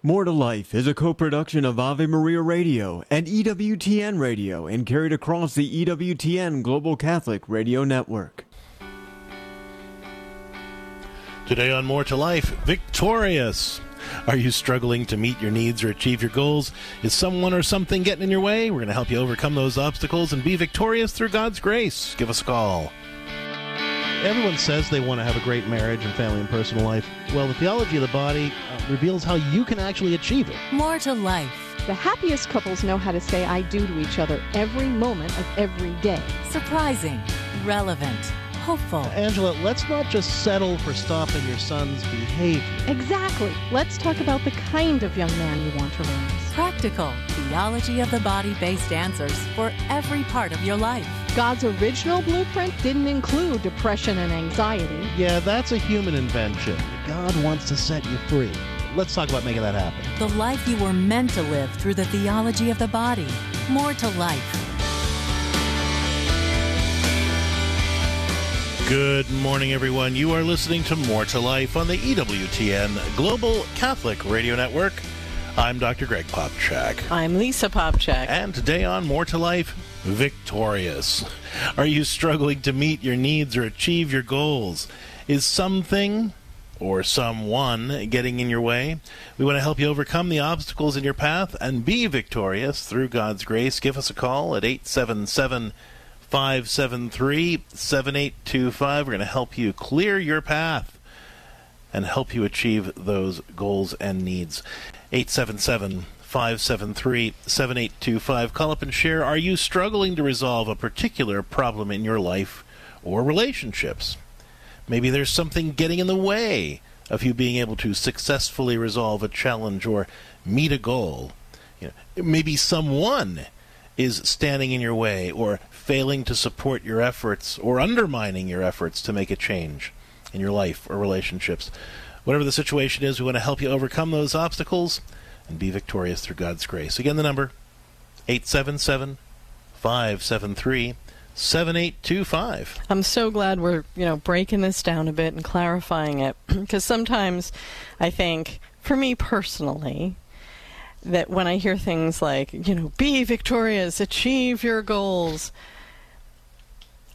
More to Life is a co-production of Ave Maria Radio and EWTN Radio and carried across the EWTN Global Catholic Radio Network. Today on More to Life, Victorious. Are you struggling to meet your needs or achieve your goals? Is someone or something getting in your way? We're going to help you overcome those obstacles and be victorious through God's grace. Give us a call. Everyone says they want to have a great marriage and family and personal life. Well, the theology of the body uh, reveals how you can actually achieve it. More to life. The happiest couples know how to say I do to each other every moment of every day. Surprising, relevant, hopeful. Angela, let's not just settle for stopping your son's behavior. Exactly. Let's talk about the kind of young man you want to raise. Practical, theology of the body based answers for every part of your life. God's original blueprint didn't include depression and anxiety. Yeah, that's a human invention. God wants to set you free. Let's talk about making that happen. The life you were meant to live through the theology of the body. More to life. Good morning, everyone. You are listening to More to Life on the EWTN Global Catholic Radio Network. I'm Dr. Greg Popcak. I'm Lisa Popcak. And today on More to Life, victorious. Are you struggling to meet your needs or achieve your goals? Is something or someone getting in your way? We want to help you overcome the obstacles in your path and be victorious through God's grace. Give us a call at 877 573 7825. We're going to help you clear your path and help you achieve those goals and needs. 877 573 7825. Call up and share. Are you struggling to resolve a particular problem in your life or relationships? Maybe there's something getting in the way of you being able to successfully resolve a challenge or meet a goal. You know, maybe someone is standing in your way or failing to support your efforts or undermining your efforts to make a change in your life or relationships. Whatever the situation is, we want to help you overcome those obstacles and be victorious through God's grace. Again, the number 877 573 7825. I'm so glad we're, you know, breaking this down a bit and clarifying it because sometimes I think for me personally that when I hear things like, you know, be victorious, achieve your goals,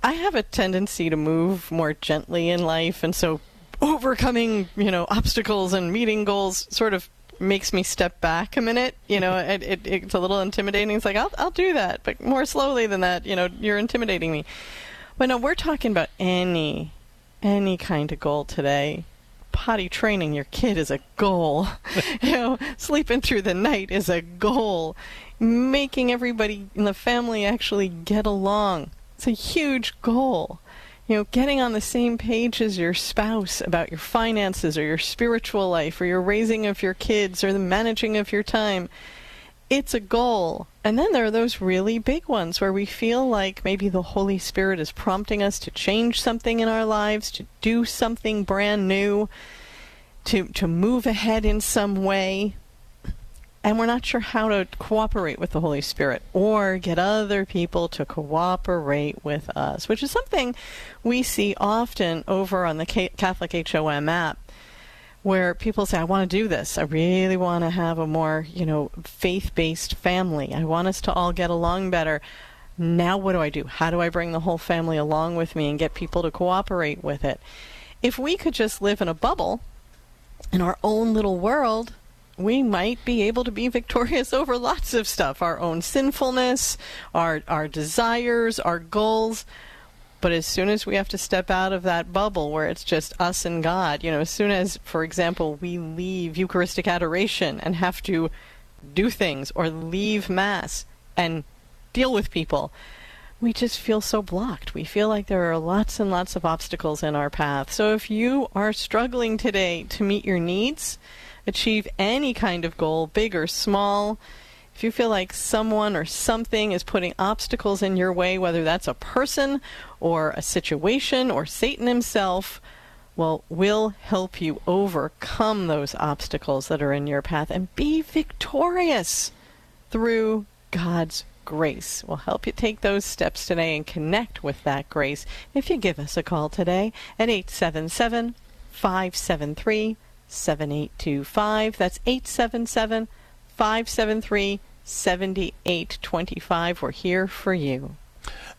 I have a tendency to move more gently in life and so overcoming, you know, obstacles and meeting goals sort of makes me step back a minute. You know, mm-hmm. it, it, it's a little intimidating. It's like I'll I'll do that, but more slowly than that. You know, you're intimidating me. But no, we're talking about any any kind of goal today. Potty training your kid is a goal. you know, sleeping through the night is a goal. Making everybody in the family actually get along. It's a huge goal you know, getting on the same page as your spouse about your finances or your spiritual life or your raising of your kids or the managing of your time. It's a goal. And then there are those really big ones where we feel like maybe the Holy Spirit is prompting us to change something in our lives, to do something brand new, to, to move ahead in some way and we're not sure how to cooperate with the Holy Spirit or get other people to cooperate with us, which is something we see often over on the Catholic HOM app where people say, I want to do this. I really want to have a more, you know, faith based family. I want us to all get along better. Now, what do I do? How do I bring the whole family along with me and get people to cooperate with it? If we could just live in a bubble in our own little world, we might be able to be victorious over lots of stuff our own sinfulness, our, our desires, our goals. But as soon as we have to step out of that bubble where it's just us and God, you know, as soon as, for example, we leave Eucharistic adoration and have to do things or leave Mass and deal with people, we just feel so blocked. We feel like there are lots and lots of obstacles in our path. So if you are struggling today to meet your needs, achieve any kind of goal, big or small, if you feel like someone or something is putting obstacles in your way, whether that's a person or a situation or Satan himself, well, we'll help you overcome those obstacles that are in your path and be victorious through God's grace. We'll help you take those steps today and connect with that grace if you give us a call today at 877 573 7825. That's 877 573 7825. We're here for you.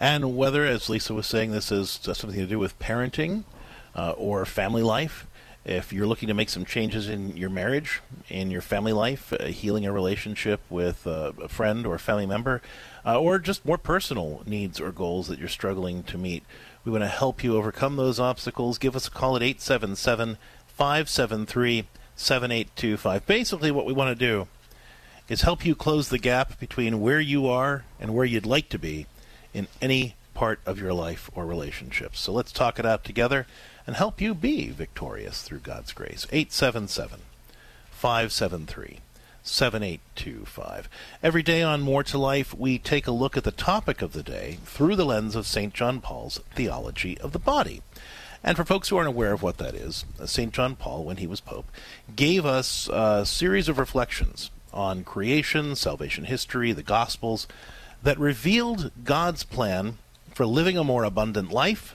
And whether, as Lisa was saying, this is something to do with parenting uh, or family life, if you're looking to make some changes in your marriage, in your family life, uh, healing a relationship with uh, a friend or a family member, uh, or just more personal needs or goals that you're struggling to meet, we want to help you overcome those obstacles. Give us a call at 877 573 7825. Basically, what we want to do is help you close the gap between where you are and where you'd like to be in any part of your life or relationships. So let's talk it out together and help you be victorious through God's grace. 877 573 7825. Every day on More to Life, we take a look at the topic of the day through the lens of St. John Paul's theology of the body. And for folks who aren't aware of what that is, St. John Paul, when he was Pope, gave us a series of reflections on creation, salvation history, the Gospels, that revealed God's plan for living a more abundant life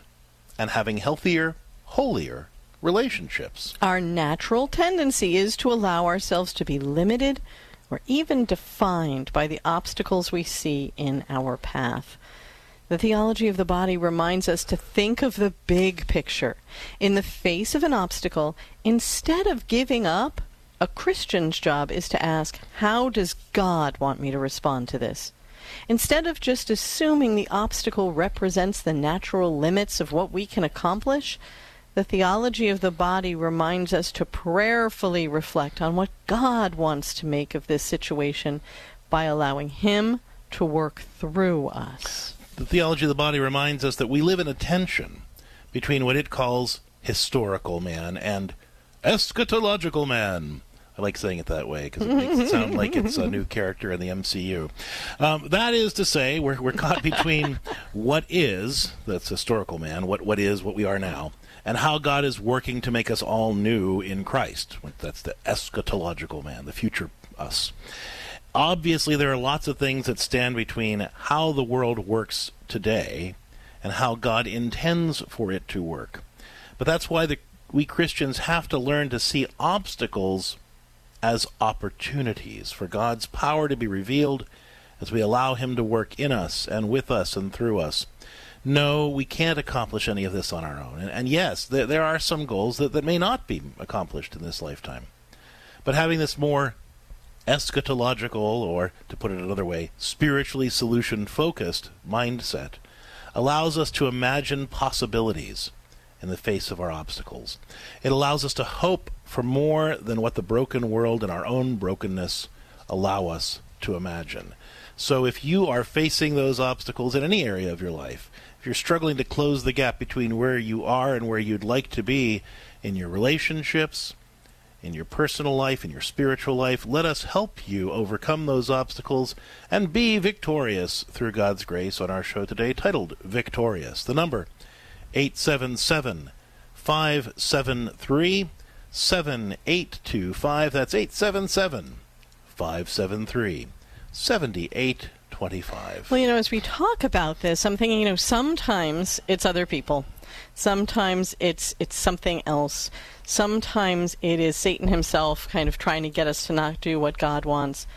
and having healthier, holier relationships. Our natural tendency is to allow ourselves to be limited or even defined by the obstacles we see in our path. The theology of the body reminds us to think of the big picture. In the face of an obstacle, instead of giving up, a Christian's job is to ask, How does God want me to respond to this? Instead of just assuming the obstacle represents the natural limits of what we can accomplish, the theology of the body reminds us to prayerfully reflect on what God wants to make of this situation by allowing Him to work through us. The theology of the body reminds us that we live in a tension between what it calls historical man and eschatological man. I like saying it that way because it makes it sound like it's a new character in the MCU. Um, that is to say, we're, we're caught between what is, that's historical man, what, what is, what we are now, and how God is working to make us all new in Christ. That's the eschatological man, the future us. Obviously, there are lots of things that stand between how the world works today and how God intends for it to work. But that's why the, we Christians have to learn to see obstacles as opportunities for God's power to be revealed as we allow Him to work in us and with us and through us. No, we can't accomplish any of this on our own. And, and yes, there, there are some goals that, that may not be accomplished in this lifetime. But having this more eschatological, or to put it another way, spiritually solution focused mindset allows us to imagine possibilities in the face of our obstacles. It allows us to hope for more than what the broken world and our own brokenness allow us to imagine. So if you are facing those obstacles in any area of your life, if you're struggling to close the gap between where you are and where you'd like to be in your relationships, in your personal life, in your spiritual life, let us help you overcome those obstacles and be victorious through God's grace on our show today titled Victorious. The number 877 573 7825. That's 877 573 7825. Well, you know, as we talk about this, I'm thinking, you know, sometimes it's other people. Sometimes it's it's something else. Sometimes it is Satan himself kind of trying to get us to not do what God wants.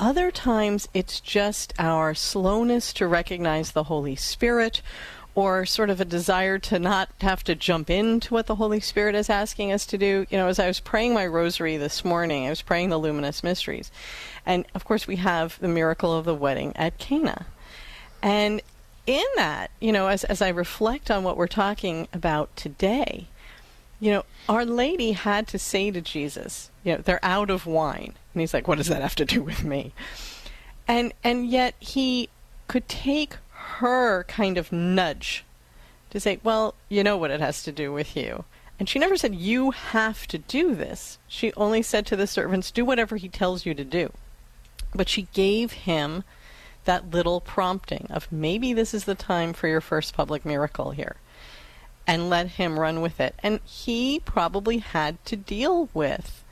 Other times it's just our slowness to recognize the Holy Spirit or sort of a desire to not have to jump into what the Holy Spirit is asking us to do. You know, as I was praying my rosary this morning, I was praying the luminous mysteries. And of course, we have the miracle of the wedding at Cana. And in that, you know, as, as I reflect on what we're talking about today, you know, Our Lady had to say to Jesus, you know, they're out of wine. And he's like, what does that have to do with me? And and yet he could take her kind of nudge to say, well, you know what it has to do with you. And she never said, you have to do this. She only said to the servants, do whatever he tells you to do. But she gave him that little prompting of maybe this is the time for your first public miracle here. And let him run with it. And he probably had to deal with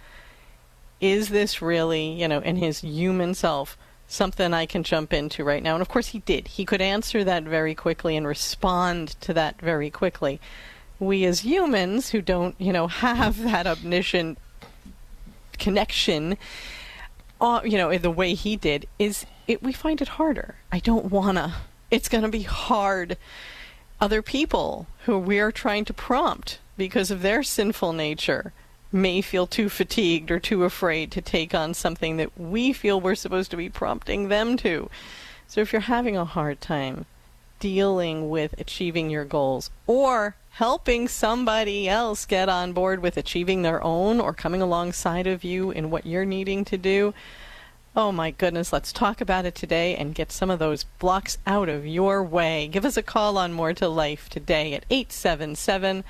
is this really, you know, in his human self, something I can jump into right now. And of course, he did. He could answer that very quickly and respond to that very quickly. We as humans who don't, you know, have that omniscient connection, uh, you know, in the way he did, is it, we find it harder. I don't wanna. It's to be hard. Other people who we are trying to prompt because of their sinful nature may feel too fatigued or too afraid to take on something that we feel we're supposed to be prompting them to. So if you're having a hard time dealing with achieving your goals or helping somebody else get on board with achieving their own or coming alongside of you in what you're needing to do, oh my goodness, let's talk about it today and get some of those blocks out of your way. Give us a call on More to Life today at 877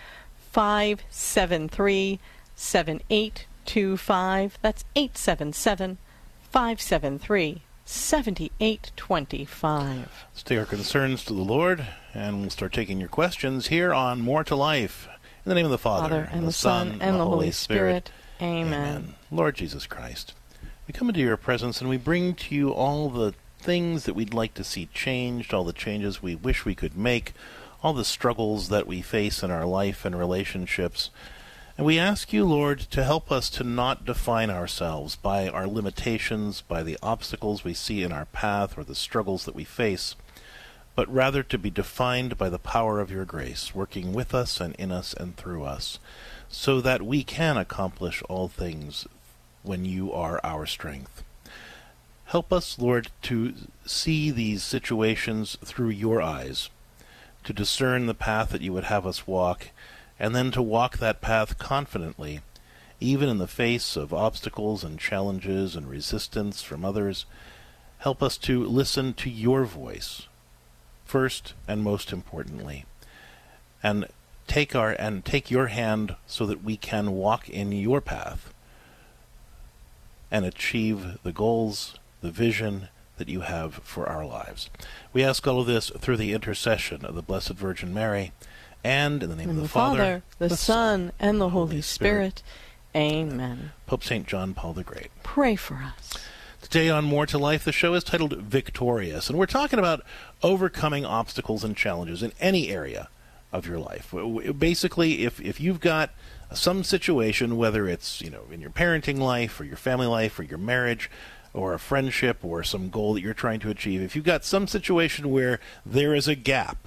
573 7825. That's 877 573 7825. Let's take our concerns to the Lord, and we'll start taking your questions here on More to Life. In the name of the Father, Father and the Son, and the Holy Spirit. Amen. Lord Jesus Christ, we come into your presence and we bring to you all the things that we'd like to see changed, all the changes we wish we could make, all the struggles that we face in our life and relationships. And we ask you, Lord, to help us to not define ourselves by our limitations, by the obstacles we see in our path, or the struggles that we face, but rather to be defined by the power of your grace, working with us and in us and through us, so that we can accomplish all things when you are our strength. Help us, Lord, to see these situations through your eyes, to discern the path that you would have us walk, and then to walk that path confidently, even in the face of obstacles and challenges and resistance from others. Help us to listen to your voice, first and most importantly, and take our and take your hand so that we can walk in your path and achieve the goals, the vision that you have for our lives. We ask all of this through the intercession of the Blessed Virgin Mary and in the name In of the the, Father, the, Son, and the Holy Spirit. Amen. Pope St. John Paul the Great. Pray for us. Today on More to Life, the show is titled Victorious, and we're talking about overcoming obstacles and challenges in any area of your life. Basically, if, if you've got some situation, whether it's you know in your parenting life or your family life or your marriage or a friendship or some goal that you're trying to achieve, if you've got some situation where there is a gap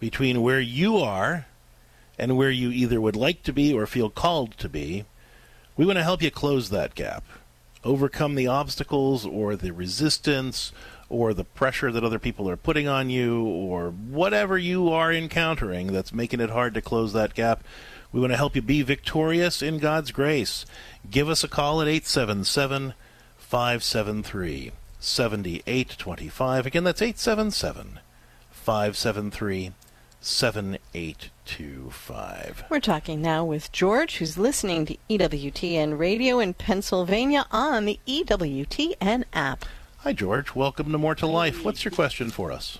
between where you are and where you either would like to be or feel called to be, we want to help you close that gap overcome the obstacles or the resistance or the pressure that other people are putting on you or whatever you are encountering that's making it hard to close that gap. We want to help you be victorious in God's grace. Give us a call at 877 573 7825. Again, that's 877 573 7825. We're talking now with George, who's listening to EWTN Radio in Pennsylvania on the EWTN app. Hi, George. Welcome to More to Life. What's your question for us?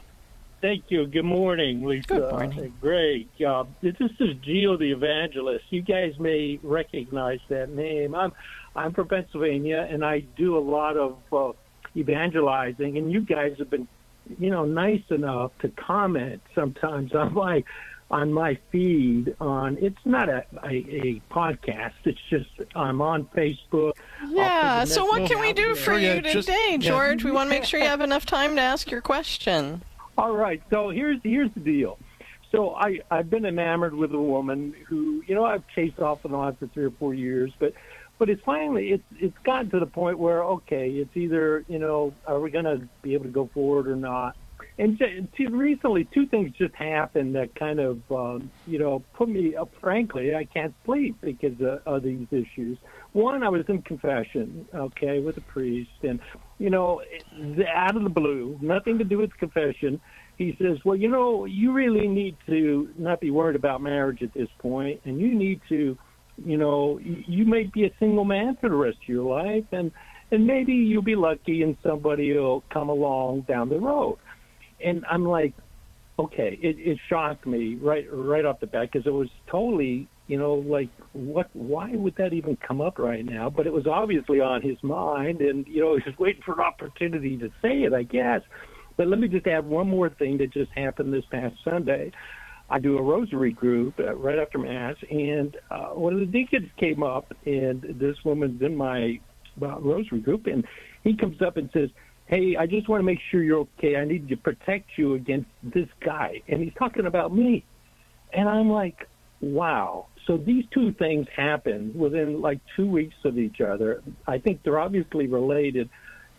Thank you. Good morning, Lisa. Good morning. Great job. This is Geo the Evangelist. You guys may recognize that name. I'm I'm from Pennsylvania, and I do a lot of uh, evangelizing. And you guys have been, you know, nice enough to comment sometimes on my on my feed. On it's not a a, a podcast. It's just I'm on Facebook. Yeah, I'll put the so what can we do there. for yeah, you just- today, yeah. George? We want to make sure you have enough time to ask your question. All right. So here's here's the deal. So I I've been enamored with a woman who you know I've chased off and on for three or four years, but but it's finally it's it's gotten to the point where okay, it's either you know are we going to be able to go forward or not. And ju- t- recently, two things just happened that kind of um, you know put me up. Frankly, I can't sleep because of, of these issues. One, I was in confession, okay, with a priest, and you know, out of the blue, nothing to do with confession. He says, "Well, you know, you really need to not be worried about marriage at this point, and you need to, you know, you may be a single man for the rest of your life, and and maybe you'll be lucky, and somebody will come along down the road." And I'm like, okay, it, it shocked me right right off the bat because it was totally, you know, like what? Why would that even come up right now? But it was obviously on his mind, and you know, he was waiting for an opportunity to say it, I guess. But let me just add one more thing that just happened this past Sunday. I do a rosary group uh, right after mass, and uh, one of the deacons came up, and this woman's in my uh, rosary group, and he comes up and says, "Hey, I just want to make sure you're okay. I need to protect you against this guy," and he's talking about me, and I'm like, "Wow." So these two things happened within like two weeks of each other. I think they're obviously related.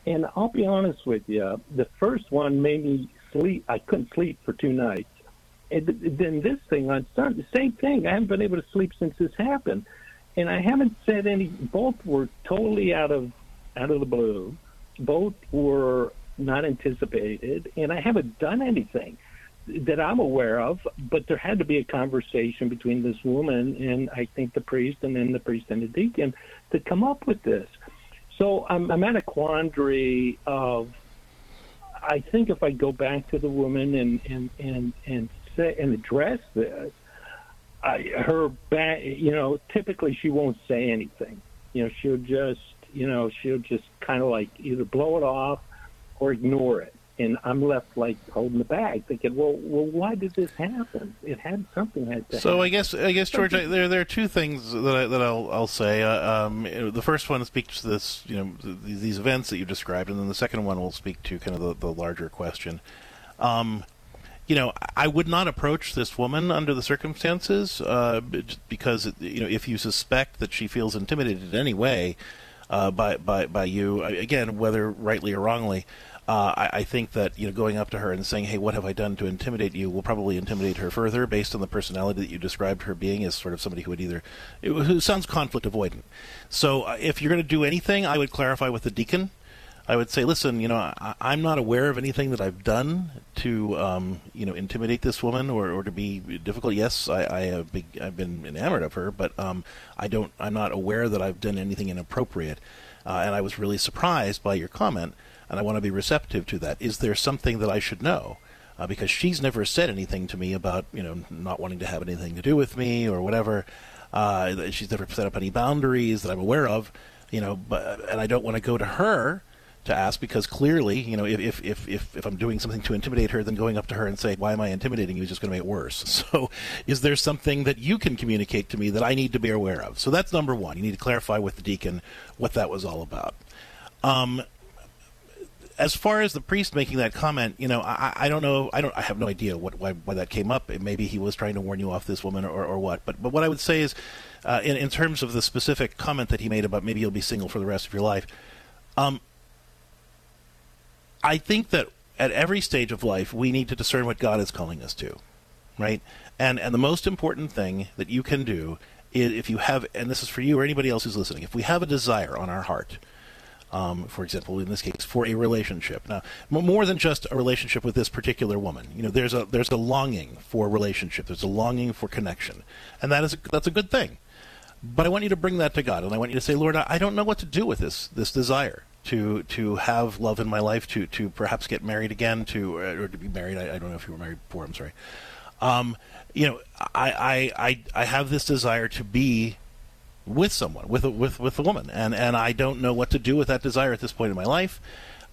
And I'll be honest with you, the first one made me sleep. I couldn't sleep for two nights. And then this thing on Sunday, same thing. I haven't been able to sleep since this happened, and I haven't said any. Both were totally out of out of the blue. Both were not anticipated, and I haven't done anything that I'm aware of. But there had to be a conversation between this woman and I think the priest, and then the priest and the deacon to come up with this. So I'm, I'm at a quandary of. I think if I go back to the woman and and and and and address this, I, her back, you know, typically she won't say anything. You know, she'll just, you know, she'll just kind of like either blow it off or ignore it. And I'm left like holding the bag, thinking, "Well, well, why did this happen? It had something had to." So happen. I guess, I guess, George, I, there there are two things that I, that I'll I'll say. Uh, um, the first one speaks to this, you know, th- these events that you described, and then the second one will speak to kind of the, the larger question. Um, you know, I would not approach this woman under the circumstances uh, because you know if you suspect that she feels intimidated in any way uh, by by by you, again, whether rightly or wrongly. Uh, I, I, think that you know going up to her and saying, "Hey, what have I done to intimidate you?" will probably intimidate her further, based on the personality that you described her being as sort of somebody who would either who sounds conflict avoidant. So, uh, if you're going to do anything, I would clarify with the deacon I would say, listen, you know, I, am not aware of anything that I've done to, um, you know, intimidate this woman or, or to be difficult. Yes, I, I have I've been enamored of her, but um, I don't, I'm not aware that I've done anything inappropriate. Uh, and I was really surprised by your comment, and I want to be receptive to that. Is there something that I should know? Uh, because she's never said anything to me about, you know, not wanting to have anything to do with me or whatever. Uh, she's never set up any boundaries that I'm aware of, you know, but, and I don't want to go to her to ask because clearly, you know, if, if, if, if I'm doing something to intimidate her, then going up to her and saying, why am I intimidating you is just going to make it worse. So is there something that you can communicate to me that I need to be aware of? So that's number one. You need to clarify with the deacon what that was all about. Um, as far as the priest making that comment, you know, I, I don't know. I don't. I have no idea what why, why that came up. Maybe he was trying to warn you off this woman, or, or what. But but what I would say is, uh, in in terms of the specific comment that he made about maybe you'll be single for the rest of your life, um, I think that at every stage of life, we need to discern what God is calling us to, right? And and the most important thing that you can do is if you have, and this is for you or anybody else who's listening, if we have a desire on our heart, um, for example, in this case, for a relationship. Now, more than just a relationship with this particular woman, you know, there's a there's a longing for relationship. There's a longing for connection, and that is a, that's a good thing. But I want you to bring that to God, and I want you to say, Lord, I don't know what to do with this this desire to to have love in my life, to to perhaps get married again, to or to be married. I, I don't know if you were married before. I'm sorry. Um, you know, I, I I I have this desire to be with someone, with a, with with a woman, and and I don't know what to do with that desire at this point in my life.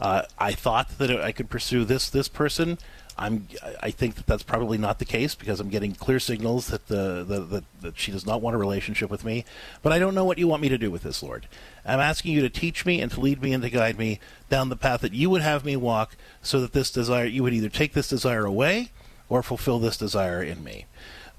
Uh, I thought that I could pursue this this person. I'm I think that that's probably not the case because I'm getting clear signals that the, the, the, that she does not want a relationship with me. But I don't know what you want me to do with this, Lord. I'm asking you to teach me and to lead me and to guide me down the path that you would have me walk, so that this desire you would either take this desire away or fulfill this desire in me.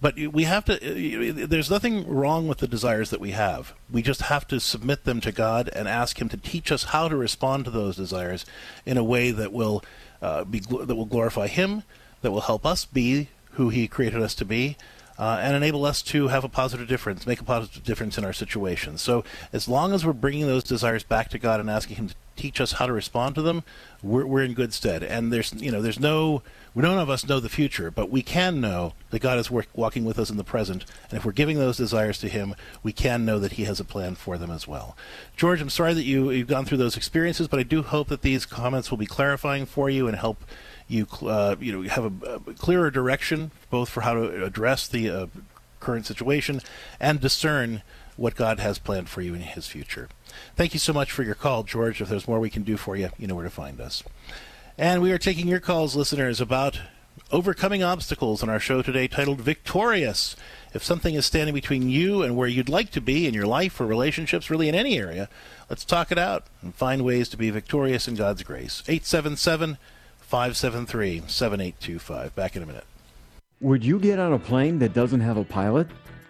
But we have to, uh, there's nothing wrong with the desires that we have. We just have to submit them to God and ask Him to teach us how to respond to those desires in a way that will uh, be that will glorify Him, that will help us be who He created us to be, uh, and enable us to have a positive difference, make a positive difference in our situation. So, as long as we're bringing those desires back to God and asking Him to teach us how to respond to them, we're, we're in good stead. And there's you know there's no none of us know the future, but we can know that God is work, walking with us in the present. And if we're giving those desires to Him, we can know that He has a plan for them as well. George, I'm sorry that you, you've gone through those experiences, but I do hope that these comments will be clarifying for you and help you, uh, you know, have a, a, clearer direction both for how to address the uh, current situation and discern what God has planned for you in His future. Thank you so much for your call, George. If there's more we can do for you, you know where to find us. And we are taking your calls, listeners, about overcoming obstacles on our show today titled Victorious. If something is standing between you and where you'd like to be in your life or relationships, really in any area, let's talk it out and find ways to be victorious in God's grace. 877 573 7825. Back in a minute. Would you get on a plane that doesn't have a pilot?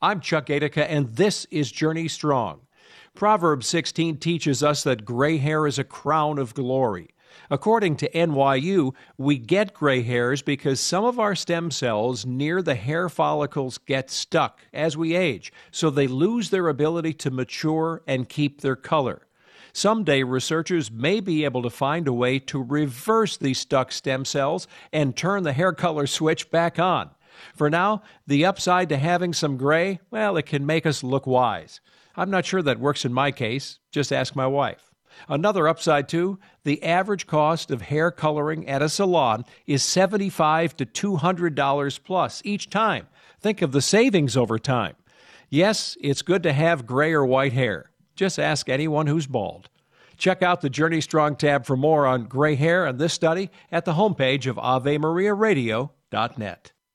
I'm Chuck Gatica, and this is Journey Strong. Proverbs 16 teaches us that gray hair is a crown of glory. According to NYU, we get gray hairs because some of our stem cells near the hair follicles get stuck as we age, so they lose their ability to mature and keep their color. Someday, researchers may be able to find a way to reverse these stuck stem cells and turn the hair color switch back on. For now, the upside to having some gray, well, it can make us look wise. I'm not sure that works in my case. Just ask my wife. Another upside, too, the average cost of hair coloring at a salon is 75 to $200 plus each time. Think of the savings over time. Yes, it's good to have gray or white hair. Just ask anyone who's bald. Check out the Journey Strong tab for more on gray hair and this study at the homepage of AveMariaRadio.net.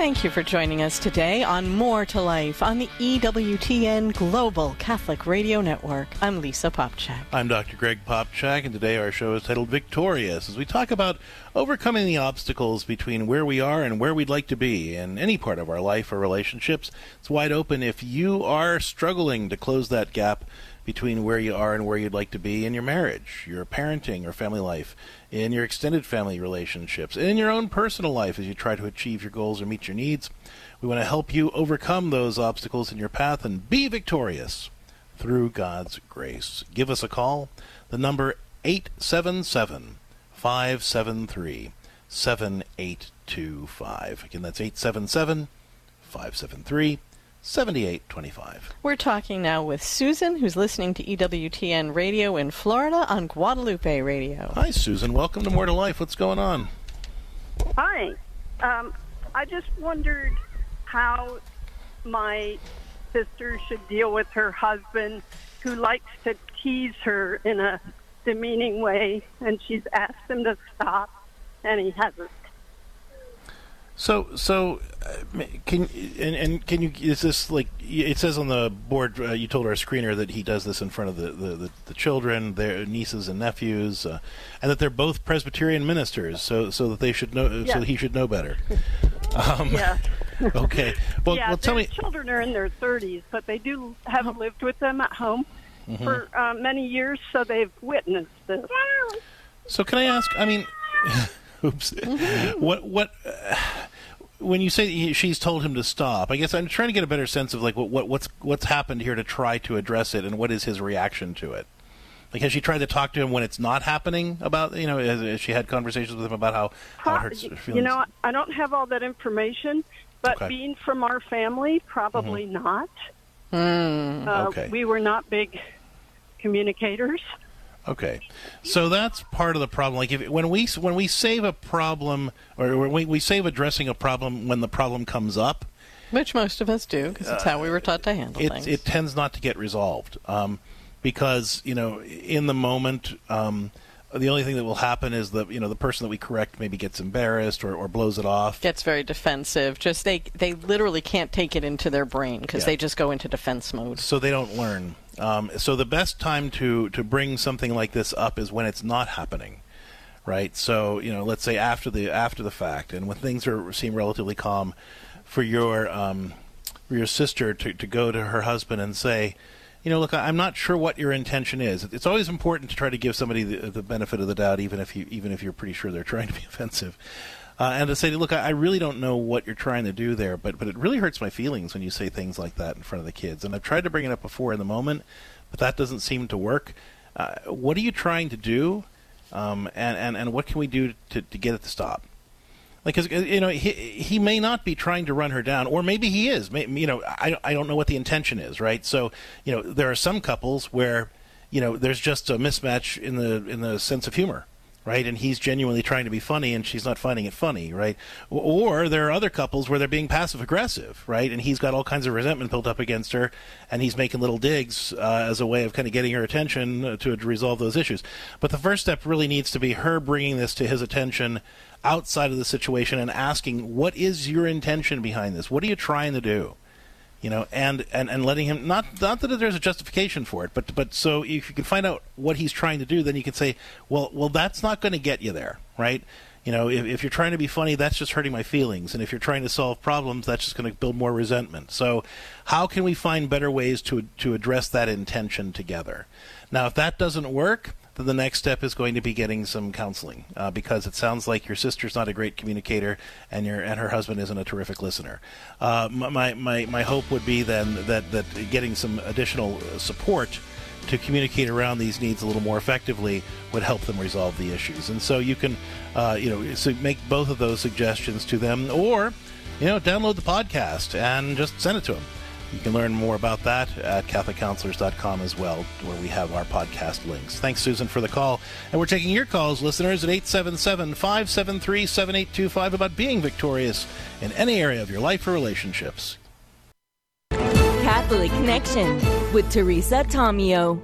Thank you for joining us today on More to Life on the EWTN Global Catholic Radio Network. I'm Lisa Popcak. I'm Dr. Greg Popcak, and today our show is titled Victorious as we talk about overcoming the obstacles between where we are and where we'd like to be in any part of our life or relationships. It's wide open if you are struggling to close that gap between where you are and where you'd like to be in your marriage, your parenting or family life, in your extended family relationships, in your own personal life as you try to achieve your goals or meet your needs. We want to help you overcome those obstacles in your path and be victorious through God's grace. Give us a call. The number 877 573 7825. Again, that's 877 573 7825. We're talking now with Susan, who's listening to EWTN Radio in Florida on Guadalupe Radio. Hi, Susan. Welcome to More to Life. What's going on? Hi. Um, I just wondered how my sister should deal with her husband who likes to tease her in a demeaning way, and she's asked him to stop, and he hasn't. So, so uh, can and, and can you? Is this like it says on the board? Uh, you told our screener that he does this in front of the the, the, the children, their nieces and nephews, uh, and that they're both Presbyterian ministers. So, so that they should know. Yeah. So he should know better. Um, Yeah. okay. Well, yeah, well, tell their me. children are in their 30s, but they do have lived with them at home Mhm. for uh, many years, so they've witnessed this. So can I ask? I mean, oops. What what? Uh, when you say he, she's told him to stop, I guess I'm trying to get a better sense of like what, what what's what's happened here to try to address it, and what is his reaction to it. Like, has she tried to talk to him when it's not happening? About you know, has, has she had conversations with him about how, how it hurts her feelings? You know, I don't have all that information, but Okay. being from our family, probably not. Hmm. Uh, Okay. We were not big communicators. Okay, so that's part of the problem. Like if when we when we save a problem or when we, we save addressing a problem when the problem comes up, Which most of us do, because it's how we were taught to handle it, things. it tends not to get resolved um, because you know in the moment um, the only thing that will happen is the you know the person that we correct maybe gets embarrassed or, or blows it off. Gets very defensive. Just they they literally can't take it into their brain because Yeah. they just go into defense mode. so they don't learn. Um, so the best time to to bring something like this up is when it's not happening, right? So you know, let's say after the after the fact, and when things are seem relatively calm, for your um, for your sister to to go to her husband and say. You know, look, I'm not sure what your intention is. It's always important to try to give somebody the, the benefit of the doubt, even if you even if you're pretty sure they're trying to be offensive. Uh, and to say, look, I I really don't know what you're trying to do there, but but it really hurts my feelings when you say things like that in front of the kids. And I've tried to bring it up before in the moment, but that doesn't seem to work. Uh, what are you trying to do, um, and, and and what can we do to, to get it to stop? Like, 'cause, uh, you know, he he may not be trying to run her down, or maybe he is. May, you know, I I don't know what the intention is, right? So, you know, there are some couples where, you know, there's just a mismatch in the in the sense of humor, right? And he's genuinely trying to be funny, and she's not finding it funny, right? Or there are other couples where they're being passive aggressive, right? And he's got all kinds of resentment built up against her, and he's making little digs uh, as a way of kind of getting her attention uh, to, to resolve those issues. But the first step really needs to be her bringing this to his attention outside of the situation and asking, "What is your intention behind this? What are you trying to do?" You know, and, and, and letting him not not that there's a justification for it, but but so if you can find out what he's trying to do, then you can say, well, well, that's not going to get you there, right? You know, if, if you're trying to be funny, that's just hurting my feelings, and if you're trying to solve problems, that's just going to build more resentment. So, how can we find better ways to to address that intention together? Now, if that doesn't work, the next step is going to be getting some counseling uh, because it sounds like your sister's not a great communicator and your and her husband isn't a terrific listener. Uh, my, my my hope would be then that that getting some additional support to communicate around these needs a little more effectively would help them resolve the issues. And so you can, uh, you know, so make both of those suggestions to them, or you know, download the podcast and just send it to them. You can learn more about that at CatholicCounselors.com as well, where we have our podcast links. Thanks, Susan, for the call. And we're taking your calls, listeners, at 877 573 7825 about being victorious in any area of your life or relationships. Catholic Connection with Teresa Tomeo.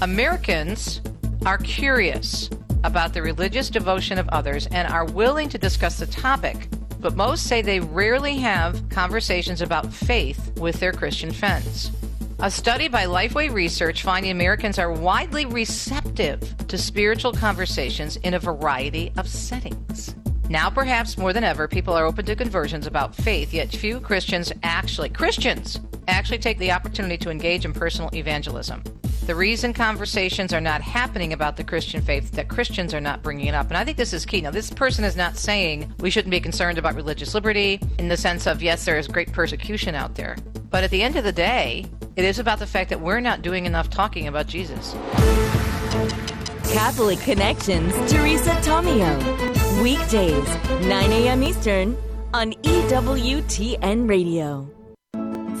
Americans are curious about the religious devotion of others and are willing to discuss the topic, but most say they rarely have conversations about faith with their Christian friends. A study by Lifeway Research finding Americans are widely receptive to spiritual conversations in a variety of settings. Now, perhaps more than ever, people are open to conversions about faith, yet few Christians actually, Christians, actually take the opportunity to engage in personal evangelism. The reason conversations are not happening about the Christian faith that Christians are not bringing it up. And I think this is key. Now, this person is not saying we shouldn't be concerned about religious liberty in the sense of, yes, there is great persecution out there. But at the end of the day, it is about the fact that we're not doing enough talking about Jesus. Catholic Connections, Teresa Tomeo. Weekdays, 9 a.m. Eastern on EWTN Radio.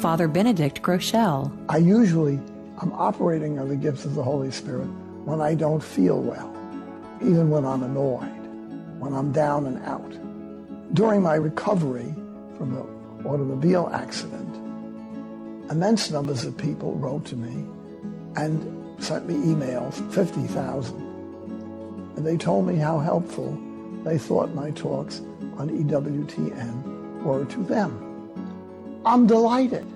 Father Benedict Groeschel. I usually am operating on the gifts of the Holy Spirit when I don't feel well, even when I'm annoyed, when I'm down and out. During my recovery from the automobile accident, immense numbers of people wrote to me and sent me emails, 50,000. And they told me how helpful they thought my talks on EWTN were to them. I'm delighted.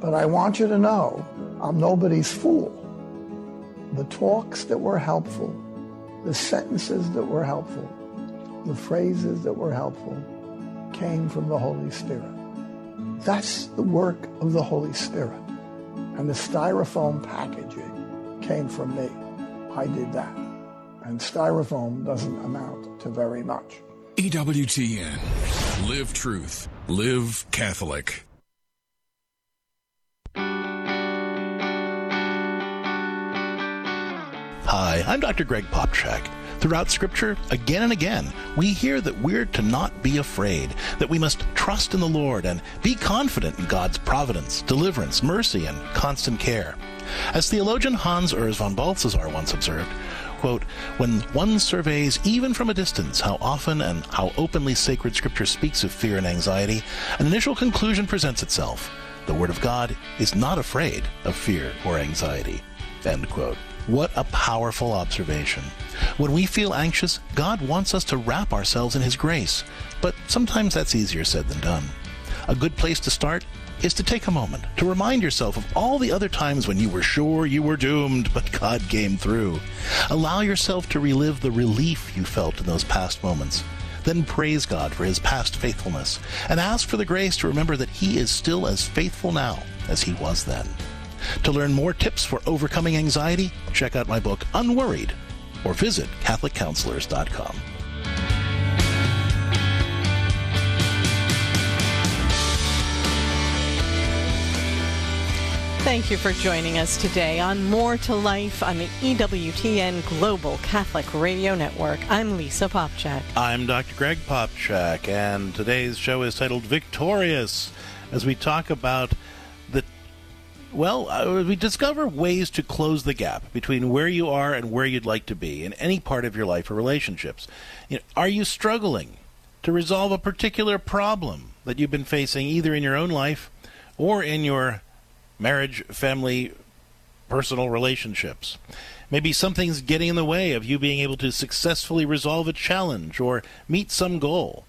But I want you to know I'm nobody's fool. The talks that were helpful, the sentences that were helpful, the phrases that were helpful came from the Holy Spirit. That's the work of the Holy Spirit. And the styrofoam packaging came from me. I did that. And styrofoam doesn't amount to very much. EWTN. Live truth. Live Catholic. Hi, I'm Dr. Greg Popcak. Throughout Scripture, again and again, we hear that we're to not be afraid, that we must trust in the Lord and be confident in God's providence, deliverance, mercy, and constant care. As theologian Hans Urs von Balthasar once observed, quote, When one surveys, even from a distance, how often and how openly sacred Scripture speaks of fear and anxiety, an initial conclusion presents itself. The Word of God is not afraid of fear or anxiety. End quote. What a powerful observation. When we feel anxious, God wants us to wrap ourselves in His grace, but sometimes that's easier said than done. A good place to start is to take a moment to remind yourself of all the other times when you were sure you were doomed, but God came through. Allow yourself to relive the relief you felt in those past moments. Then praise God for his past faithfulness and ask for the grace to remember that he is still as faithful now as he was then. To learn more tips for overcoming anxiety, check out my book Unworried or visit CatholicCounselors.com. Thank you for joining us today on More to Life on the EWTN Global Catholic Radio Network. I'm Lisa Popcak. I'm Dr. Greg Popcak, and today's show is titled Victorious as we talk about the well, uh, we discover ways to close the gap between where you are and where you'd like to be in any part of your life or relationships. You know, are you struggling to resolve a particular problem that you've been facing either in your own life or in your marriage, family, personal relationships. Maybe something's getting in the way of you being able to successfully resolve a challenge or meet some goal.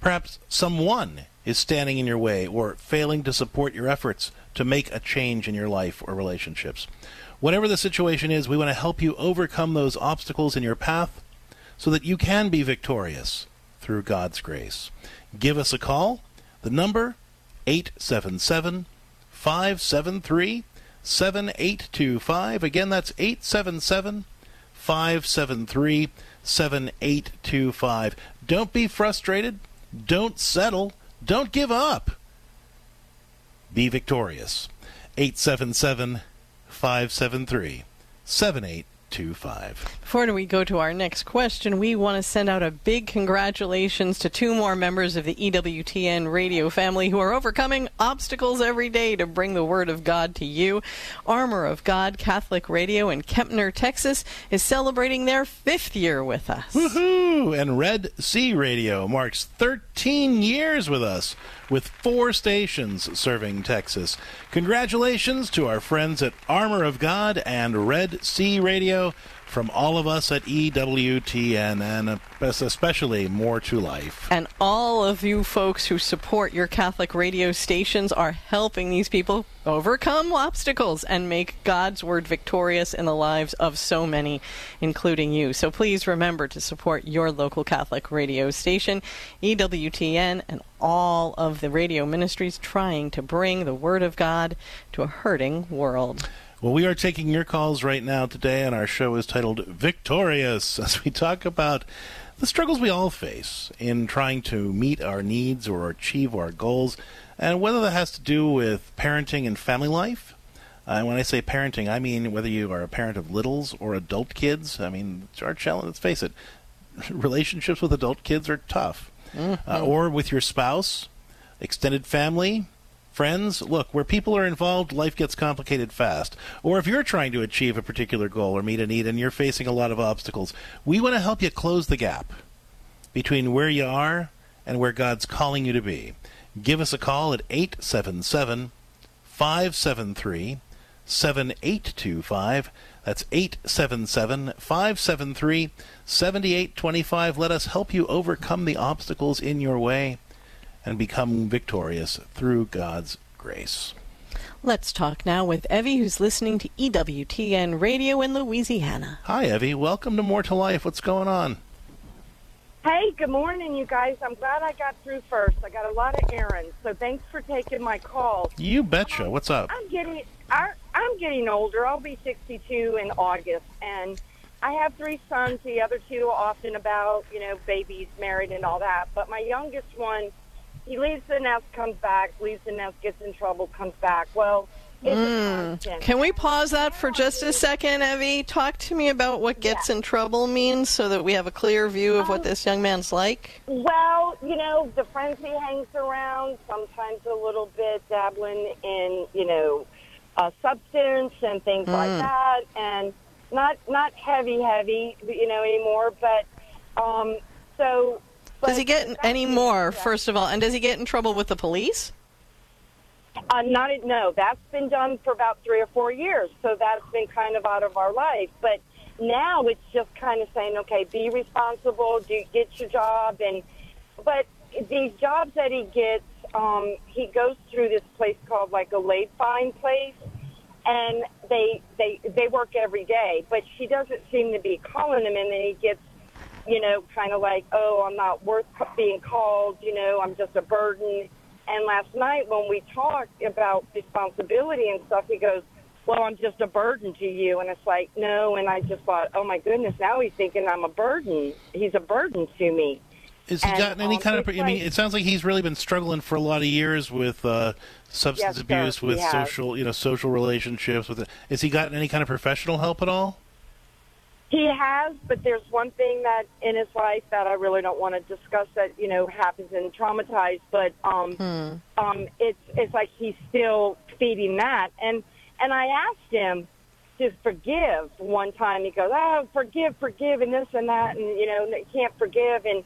Perhaps someone is standing in your way or failing to support your efforts to make a change in your life or relationships. Whatever the situation is, we want to help you overcome those obstacles in your path so that you can be victorious through God's grace. Give us a call. The number 877 573 7825. Again, that's 877 573 7825. Don't be frustrated. Don't settle. Don't give up. Be victorious. 877 573 7825. Before we go to our next question, we want to send out a big congratulations to two more members of the EWTN radio family who are overcoming obstacles every day to bring the Word of God to you. Armor of God Catholic Radio in Kempner, Texas is celebrating their fifth year with us. Woohoo! And Red Sea Radio marks 13 years with us with four stations serving Texas. Congratulations to our friends at Armor of God and Red Sea Radio from all of us at EWTN and especially More to Life. And all of you folks who support your Catholic radio stations are helping these people overcome obstacles and make God's word victorious in the lives of so many, including you. So please remember to support your local Catholic radio station, EWTN, and all of the radio ministries trying to bring the word of God to a hurting world. Well, we are taking your calls right now today, and our show is titled Victorious as we talk about the struggles we all face in trying to meet our needs or achieve our goals, and whether that has to do with parenting and family life. Uh, and when I say parenting, I mean whether you are a parent of littles or adult kids. I mean, it's our challenge. Let's face it, relationships with adult kids are tough. Mm-hmm. Uh, or with your spouse, extended family, Friends, look, where people are involved, life gets complicated fast. Or if you're trying to achieve a particular goal or meet a need and you're facing a lot of obstacles, we want to help you close the gap between where you are and where God's calling you to be. Give us a call at 877 573 7825. That's 877 573 7825. Let us help you overcome the obstacles in your way and become victorious through God's grace. Let's talk now with Evie, who's listening to EWTN Radio in Louisiana. Hi, Evie. Welcome to More to Life. What's going on? Hey, good morning, you guys. I'm glad I got through first. I got a lot of errands, so thanks for taking my call. You betcha. What's up? I'm getting I'm getting older. I'll be 62 in August, and I have three sons. The other two are often about you know babies, married, and all that. But my youngest one he leaves the nest, comes back, leaves the nest, gets in trouble, comes back. Well, mm. Can we pause that for just a second, Evie? Talk to me about what gets yeah. in trouble means so that we have a clear view of um, what this young man's like. Well, you know, the friends he hangs around, sometimes a little bit dabbling in, you know, uh, substance and things mm. like that, and not not heavy, heavy, you know, anymore. But um, so does he get any more, first of all? And does he get in trouble with the police? Uh, not no, that's been done for about three or four years, so that's been kind of out of our life. But now it's just kind of saying, okay, be responsible, do get your job, and but these jobs that he gets, um, he goes through this place called like a late fine place, and they they they work every day, but she doesn't seem to be calling him, and then he gets you know, kind of like, oh, I'm not worth being called, you know, I'm just a burden. And last night when we talked about responsibility and stuff, he goes, well, I'm just a burden to you. And it's like, no. And I just thought, oh my goodness, now he's thinking I'm a burden. He's a burden to me. Has he And, gotten any kind of? I mean, it sounds like he's really been struggling for a lot of years with uh, substance Yes, abuse, he with social, you know, social relationships. With it. Has he gotten any kind of professional help at all? He has, but there's one thing that in his life that I really don't want to discuss that you know happens and traumatized. But um, um, it's it's like he's still feeding that, and and I asked him to forgive one time. He goes, "Oh, forgive, forgive, and this and that, and you know, can't forgive." And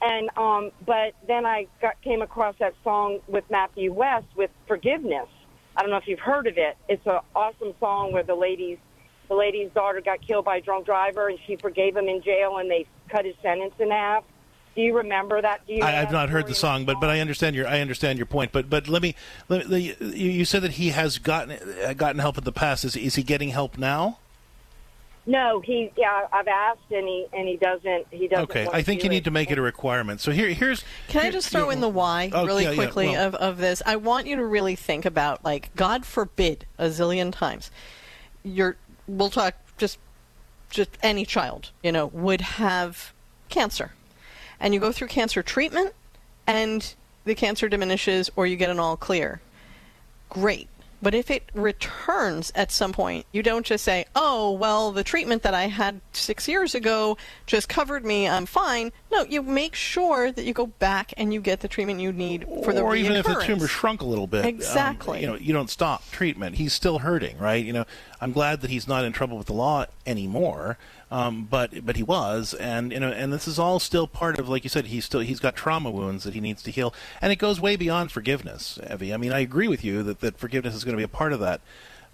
and um, but then I got came across that song with Matthew West with forgiveness. I don't know if you've heard of it. It's an awesome song where the ladies the lady's daughter got killed by a drunk driver and she forgave him in jail and they cut his sentence in half. Do you remember that? Do you I, I've that not heard the song, but but I understand your I understand your point. But but let me, let me you, you said that he has gotten uh, gotten help in the past. Is is he getting help now? No, he. Yeah, I've asked and he and he doesn't. He doesn't. Okay, want I think do you it. need to make it a requirement. So here here's Can I just throw in the why Oh, really yeah, yeah, quickly well- of, of this? I want you to really think about, like, God forbid, a zillion times, you're, we'll talk just, just any child, you know, would have cancer. And you go through cancer treatment and the cancer diminishes or you get an all clear. Great. But if it returns at some point, you don't just say, oh, well, the treatment that I had six years ago just covered me, I'm fine. No, you make sure that you go back and you get the treatment you need for the or even if the tumor shrunk a little bit, um, Exactly. you know, you don't stop treatment. He's still hurting, right? You know, I'm glad that he's not in trouble with the law anymore, um, but but he was, and you know, and this is all still part of, like you said, he's still he's got trauma wounds that he needs to heal, and it goes way beyond forgiveness, Evie. I mean, I agree with you that that forgiveness is going to be a part of that,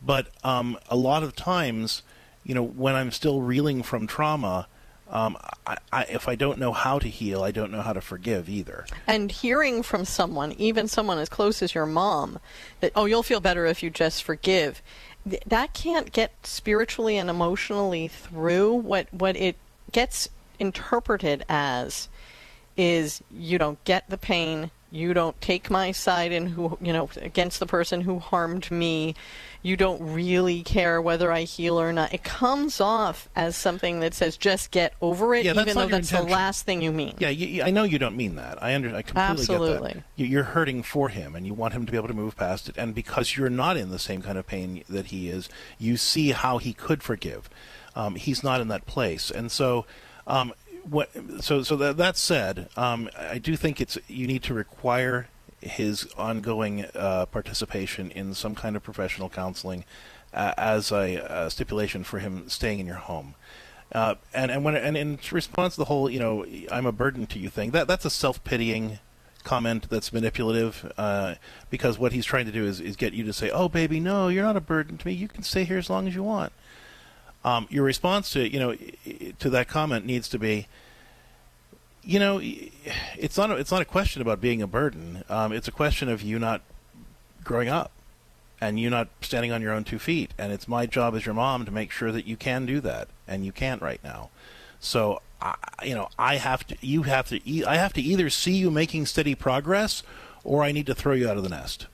but um, a lot of times, you know, when I'm still reeling from trauma. Um, I, I, if I don't know how to heal, I don't know how to forgive either. And hearing from someone, even someone as close as your mom, that, oh, you'll feel better if you just forgive, that can't get spiritually and emotionally through. What, what it gets interpreted as is you don't get the pain, you don't take my side in who, you know, against the person who harmed me, you don't really care whether I heal or not. It comes off as something that says just get over it, Yeah, even though that's the last thing you mean. Yeah, you, I know you don't mean that. I under, I completely get Absolutely. that. You, you're hurting for him, and you want him to be able to move past it. And because you're not in the same kind of pain that he is, you see how he could forgive. Um, he's not in that place, and so. Um, what, so, so that, that said, um, I do think it's you need to require his ongoing uh, participation in some kind of professional counseling uh, as a, stipulation for him staying in your home. Uh, and and when and in response to the whole, you know, I'm a burden to you thing, that that's a self pitying comment that's manipulative uh, because what he's trying to do is, is get you to say, "Oh, baby, no, you're not a burden to me. You can stay here as long as you want." Um, your response to you know to that comment needs to be, you know, it's not a, it's not a question about being a burden. Um, it's a question of you not growing up and you not standing on your own two feet. And it's my job as your mom to make sure that you can do that, and you can't right now. So, I, you know, I have to, you have to, I have to either see you making steady progress, or I need to throw you out of the nest.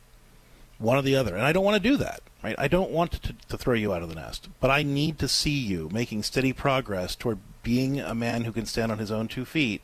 One or the other, and I don't want to do that. Right? I don't want to, to throw you out of the nest, but I need to see you making steady progress toward being a man who can stand on his own two feet,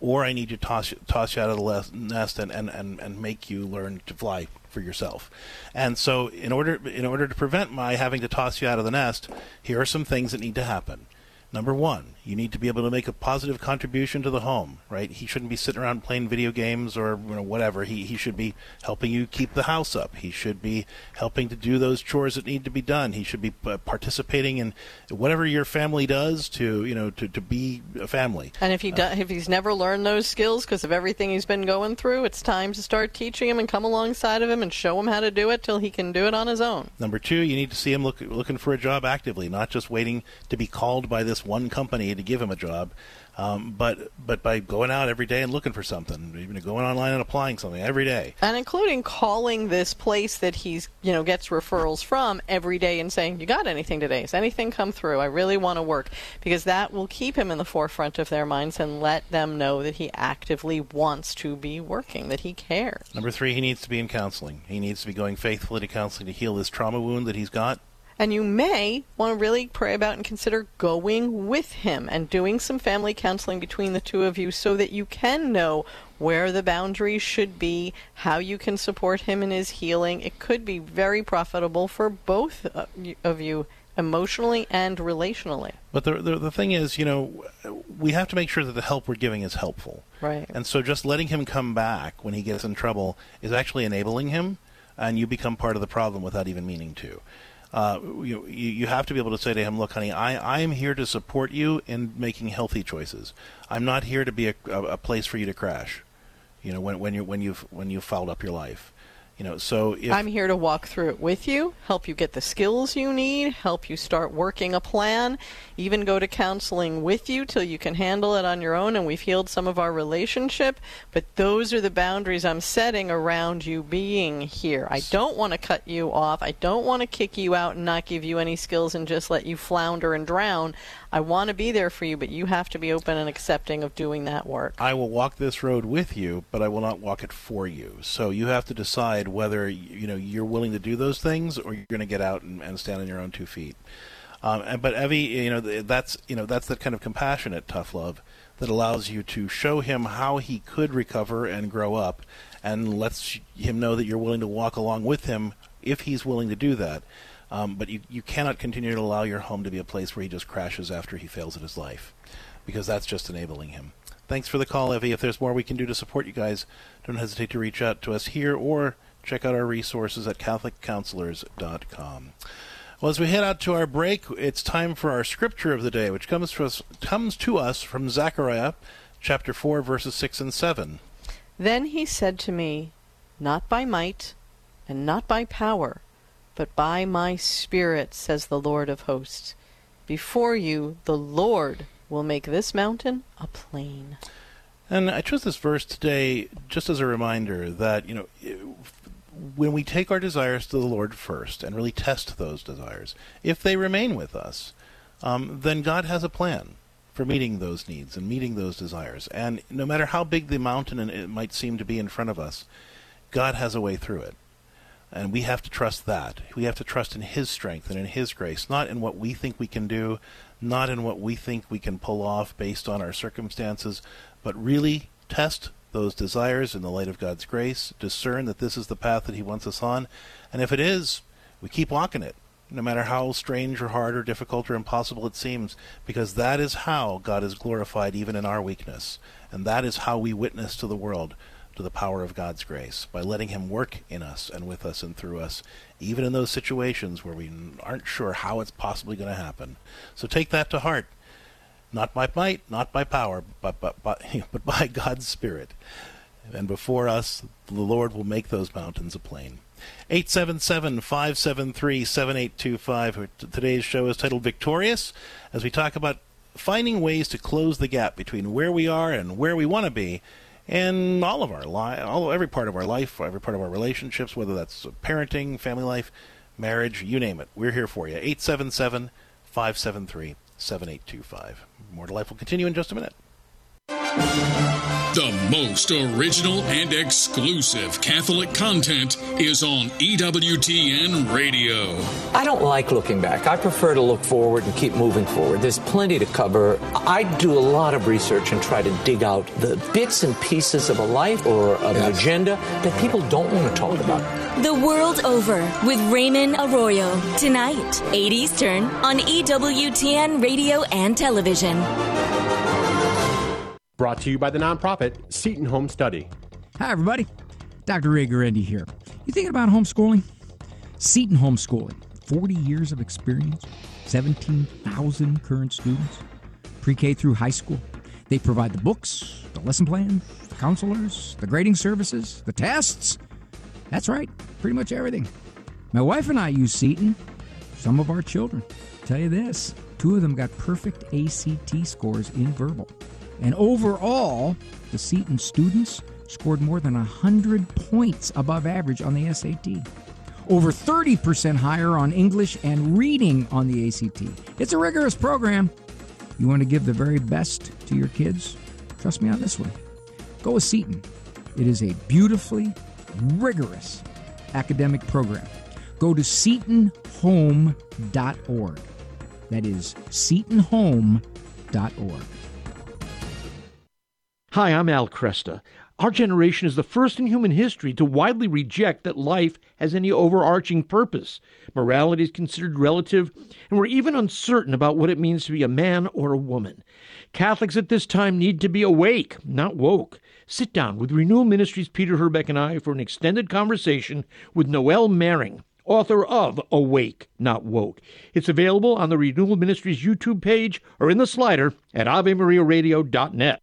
or I need to toss toss you out of the nest and, and, and, and make you learn to fly for yourself. And so, in order in order to prevent my having to toss you out of the nest, here are some things that need to happen. Number one, you need to be able to make a positive contribution to the home, right? He shouldn't be sitting around playing video games or you know, whatever. He, he should be helping you keep the house up. He should be helping to do those chores that need to be done. He should be uh, participating in whatever your family does to, you know, to, to be a family. And if he do, if he's never learned those skills because of everything he's been going through, it's time to start teaching him and come alongside of him and show him how to do it till he can do it on his own. Number two, you need to see him look, looking for a job actively, not just waiting to be called by this one company to give him a job, um, but but by going out every day and looking for something, even going online and applying something every day. And including calling this place that he's you know gets referrals from every day and saying, "You got anything today? Has anything come through? I really want to work," because that will keep him in the forefront of their minds and let them know that he actively wants to be working, that he cares. Number three, he needs to be in counseling. He needs to be going faithfully to counseling to heal this trauma wound that he's got. And you may want to really pray about and consider going with him and doing some family counseling between the two of you so that you can know where the boundaries should be, how you can support him in his healing. It could be very profitable for both uh, of you emotionally and relationally. But the, the, the thing is, you know, we have to make sure that the help we're giving is helpful. Right. And so just letting him come back when he gets in trouble is actually enabling him, and you become part of the problem without even meaning to uh, you, you have to be able to say to him, "Look, honey, I, I am here to support you in making healthy choices. I'm not here to be a, a, a place for you to crash. You know, when when you when you've when you've fouled up your life. You know, so if I'm here to walk through it with you, help you get the skills you need, help you start working a plan, even go to counseling with you till you can handle it on your own and we've healed some of our relationship, but those are the boundaries I'm setting around you being here. I don't want to cut you off. I don't want to kick you out and not give you any skills and just let you flounder and drown. I want to be there for you, but you have to be open and accepting of doing that work. I will walk this road with you, but I will not walk it for you. So you have to decide whether you know you're willing to do those things or you're going to get out and, and, stand on your own two feet. Um, and, but Evie, you know that's you know that's that kind of compassionate tough love that allows you to show him how he could recover and grow up, and lets him know that you're willing to walk along with him if he's willing to do that. Um, but you, you cannot continue to allow your home to be a place where he just crashes after he fails at his life, because that's just enabling him. Thanks for the call, Evie. If there's more we can do to support you guys, don't hesitate to reach out to us here or check out our resources at CatholicCounselors.com. Well, as we head out to our break, it's time for our scripture of the day, which comes, to us, comes to us from Zechariah chapter 4, verses 6 and 7. Then he said to me, Not by might and not by power but by my Spirit, says the Lord of hosts. Before you, the Lord will make this mountain a plain. And I chose this verse today just as a reminder that, you know, when we take our desires to the Lord first and really test those desires, if they remain with us, um, then God has a plan for meeting those needs and meeting those desires. And no matter how big the mountain it might seem to be in front of us, God has a way through it. And we have to trust that. We have to trust in His strength and in His grace, not in what we think we can do, not in what we think we can pull off based on our circumstances, but really test those desires in the light of God's grace, discern that this is the path that He wants us on, and if it is, we keep walking it, no matter how strange or hard or difficult or impossible it seems, because that is how God is glorified even in our weakness, and that is how we witness to the world to the power of God's grace by letting Him work in us and with us and through us, even in those situations where we aren't sure how it's possibly going to happen. So take that to heart. Not by might, not by power, but, but, but, but by God's Spirit. And before us, the Lord will make those mountains a plain. 877 573 7825. Today's show is titled Victorious as we talk about finding ways to close the gap between where we are and where we want to be in all of our life, all every part of our life, every part of our relationships, whether that's parenting, family life, marriage, you name it. We're here for you. 877 573 7825. More to Life will continue in just a minute. The most original and exclusive Catholic content is on EWTN Radio. I don't like looking back. I prefer to look forward and keep moving forward. There's plenty to cover. I do a lot of research and try to dig out the bits and pieces of a life or of an agenda that people don't want to talk about. The World Over with Raymond Arroyo. Tonight, 8 Eastern on EWTN Radio and Television. Brought to you by the nonprofit Seton Home Study. Hi, everybody. Dr. Ray Guarendi here. You thinking about homeschooling? Seton Homeschooling. 40 years of experience, 17,000 current students, pre K through high school. They provide the books, the lesson plan, the counselors, the grading services, the tests. That's right, pretty much everything. My wife and I use Seton. Some of our children. Tell you this two of them got perfect ACT scores in verbal. And overall, the Seton students scored more than 100 points above average on the SAT. Over 30% higher on English and reading on the ACT. It's a rigorous program. You want to give the very best to your kids? Trust me on this one. Go with Seton. It is a beautifully rigorous academic program. Go to setonhome.org. That is setonhome.org. Hi, I'm Al Kresta. Our generation is the first in human history to widely reject that life has any overarching purpose. Morality is considered relative, and we're even uncertain about what it means to be a man or a woman. Catholics at this time need to be awake, not woke. Sit down with Renewal Ministries Peter Herbeck and I for an extended conversation with Noelle Mering, author of Awake, Not Woke. It's available on the Renewal Ministries YouTube page or in the slider at AveMariaRadio.net.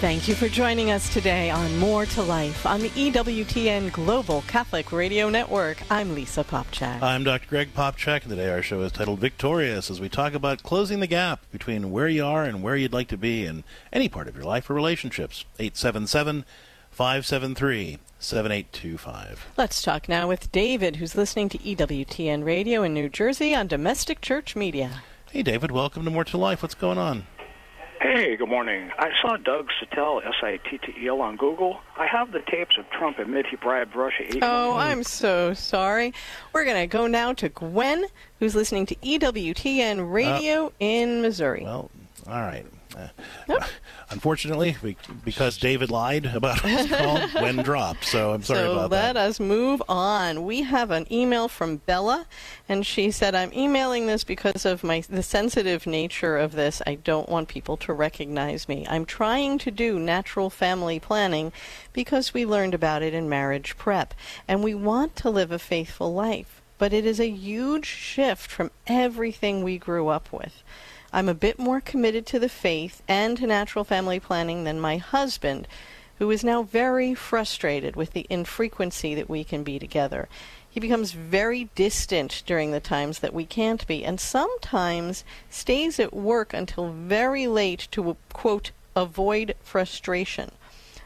Thank you for joining us today on More to Life on the EWTN Global Catholic Radio Network. I'm Lisa Popcak. I'm Dr. Greg Popcak, and today our show is titled Victorious as we talk about closing the gap between where you are and where you'd like to be in any part of your life or relationships. 877 573 7825. Let's talk now with David, who's listening to EWTN Radio in New Jersey on Domestic Church Media. Hey, David, welcome to More to Life. What's going on? Hey, good morning. I saw Doug Sattel, S-I-T-T-E-L, on Google. I have the tapes of Trump admit he bribed Russia. eight Oh, million. I'm so sorry. We're going to go now to Gwen, who's listening to E EWTN uh, Radio in Missouri. Well, all right. Uh, Unfortunately, we, because David lied about what it's called, when dropped. So I'm sorry so about that. So let us move on. We have an email from Bella, and she said, "I'm emailing this because of my the sensitive nature of this. I don't want people to recognize me. I'm trying to do natural family planning because we learned about it in marriage prep, and we want to live a faithful life. But it is a huge shift from everything we grew up with." I'm a bit more committed to the faith and to natural family planning than my husband, who is now very frustrated with the infrequency that we can be together. He becomes very distant during the times that we can't be, and sometimes stays at work until very late to, quote, avoid frustration.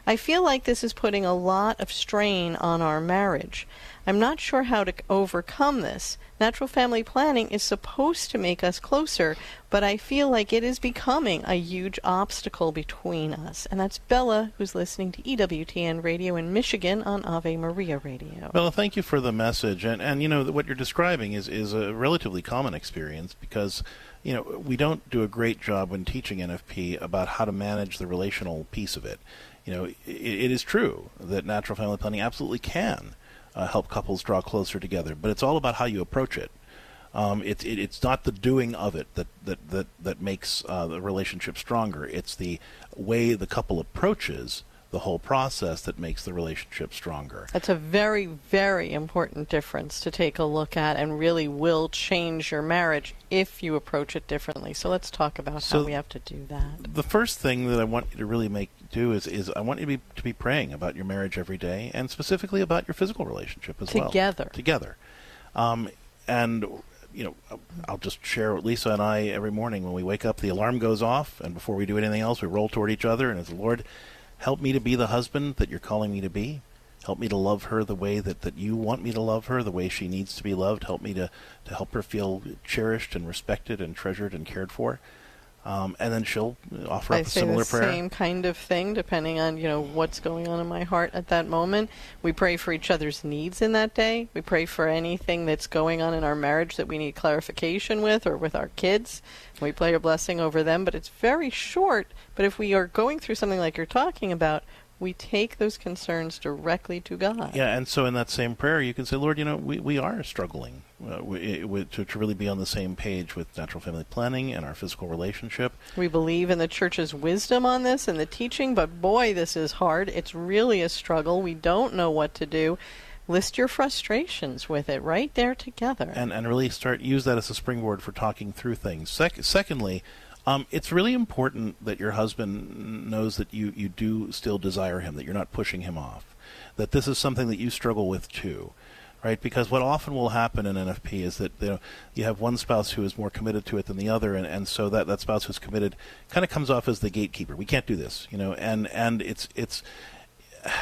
I feel like this is putting a lot of strain on our marriage. I'm not sure how to overcome this. Natural family planning is supposed to make us closer, but I feel like it is becoming a huge obstacle between us. And that's Bella, who's listening to EWTN Radio in Michigan on Ave Maria Radio. Well, thank you for the message, and and you know what you're describing is is a relatively common experience because you know we don't do a great job when teaching NFP about how to manage the relational piece of it. You know, it, it is true that natural family planning absolutely can uh, help couples draw closer together, but it's all about how you approach it. Um, it's it, it's not the doing of it that that that that makes uh, the relationship stronger. It's the way the couple approaches the whole process that makes the relationship stronger. That's a very, very important difference to take a look at and really will change your marriage if you approach it differently. So let's talk about So how we have to do that. The first thing that I want you to really make do is is I want you to be to be praying about your marriage every day, and specifically about your physical relationship as well. Together. Together, um, and you know, I'll just share with Lisa and I every morning when we wake up, the alarm goes off, and before we do anything else, we roll toward each other and it's Lord, help me to be the husband that you're calling me to be. Help me to love her the way that, that you want me to love her, the way she needs to be loved. Help me to, to help her feel cherished and respected and treasured and cared for. Um, and then she'll offer up a similar the prayer. same kind of thing, depending on you know what's going on in my heart at that moment. We pray for each other's needs in that day. We pray for anything that's going on in our marriage that we need clarification with, or with our kids. We pray a blessing over them, but it's very short. But if we are going through something like you're talking about, we take those concerns directly to God. Yeah, and so in that same prayer, you can say, Lord, you know, we, we are struggling uh, we, we, to, to really be on the same page with natural family planning and our physical relationship. We believe in the church's wisdom on this and the teaching, but boy, this is hard. It's really a struggle. We don't know what to do. List your frustrations with it right there together. And, and really start use that as a springboard for talking through things. Sec- secondly, um, it's really important that your husband knows that you, you do still desire him, that you're not pushing him off, that this is something that you struggle with too, right? Because what often will happen in NFP is that you, know, you have one spouse who is more committed to it than the other, and, and so that, that spouse who's committed kind of comes off as the gatekeeper. We can't do this, you know, and, and it's it's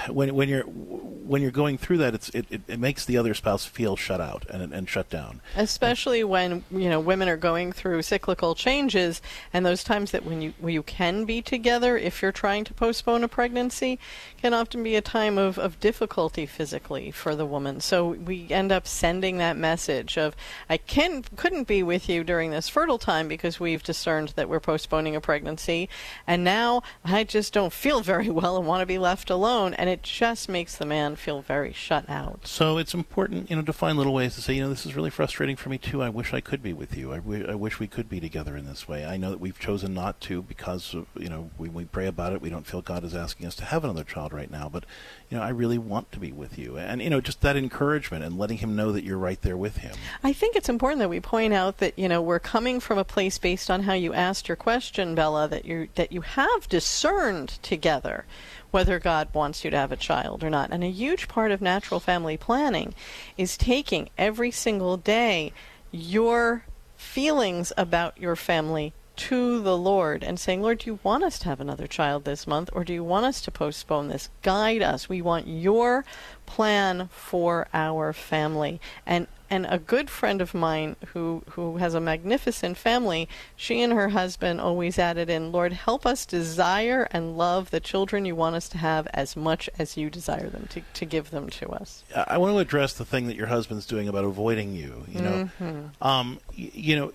when when you're when you're going through that, it's it, it, it, makes the other spouse feel shut out and and shut down. Especially when you know women are going through cyclical changes, and those times that when you when you can be together, if you're trying to postpone a pregnancy, can often be a time of, of difficulty physically for the woman. So we end up sending that message of I can couldn't be with you during this fertile time because we've discerned that we're postponing a pregnancy, and now I just don't feel very well and want to be left alone and it just makes the man feel very shut out. So it's important, you know, to find little ways to say, you know, this is really frustrating for me too. I wish I could be with you. I, w- I wish we could be together in this way. I know that we've chosen not to because, you know, we, we pray about it. We don't feel God is asking us to have another child right now, but, you know, I really want to be with you. And, you know, just that encouragement and letting him know that you're right there with him. I think it's important that we point out that, you know, we're coming from a place based on how you asked your question, Bella, that you that you have discerned together whether God wants you to have a child or not. And a huge part of natural family planning is taking every single day your feelings about your family to the Lord and saying, Lord, do you want us to have another child this month or do you want us to postpone this? Guide us. We want your plan for our family. And and a good friend of mine who who has a magnificent family she and her husband always added in lord help us desire and love the children you want us to have as much as you desire them to, to give them to us. I want to address the thing that your husband's doing about avoiding you you know? Mm-hmm. um, y- you know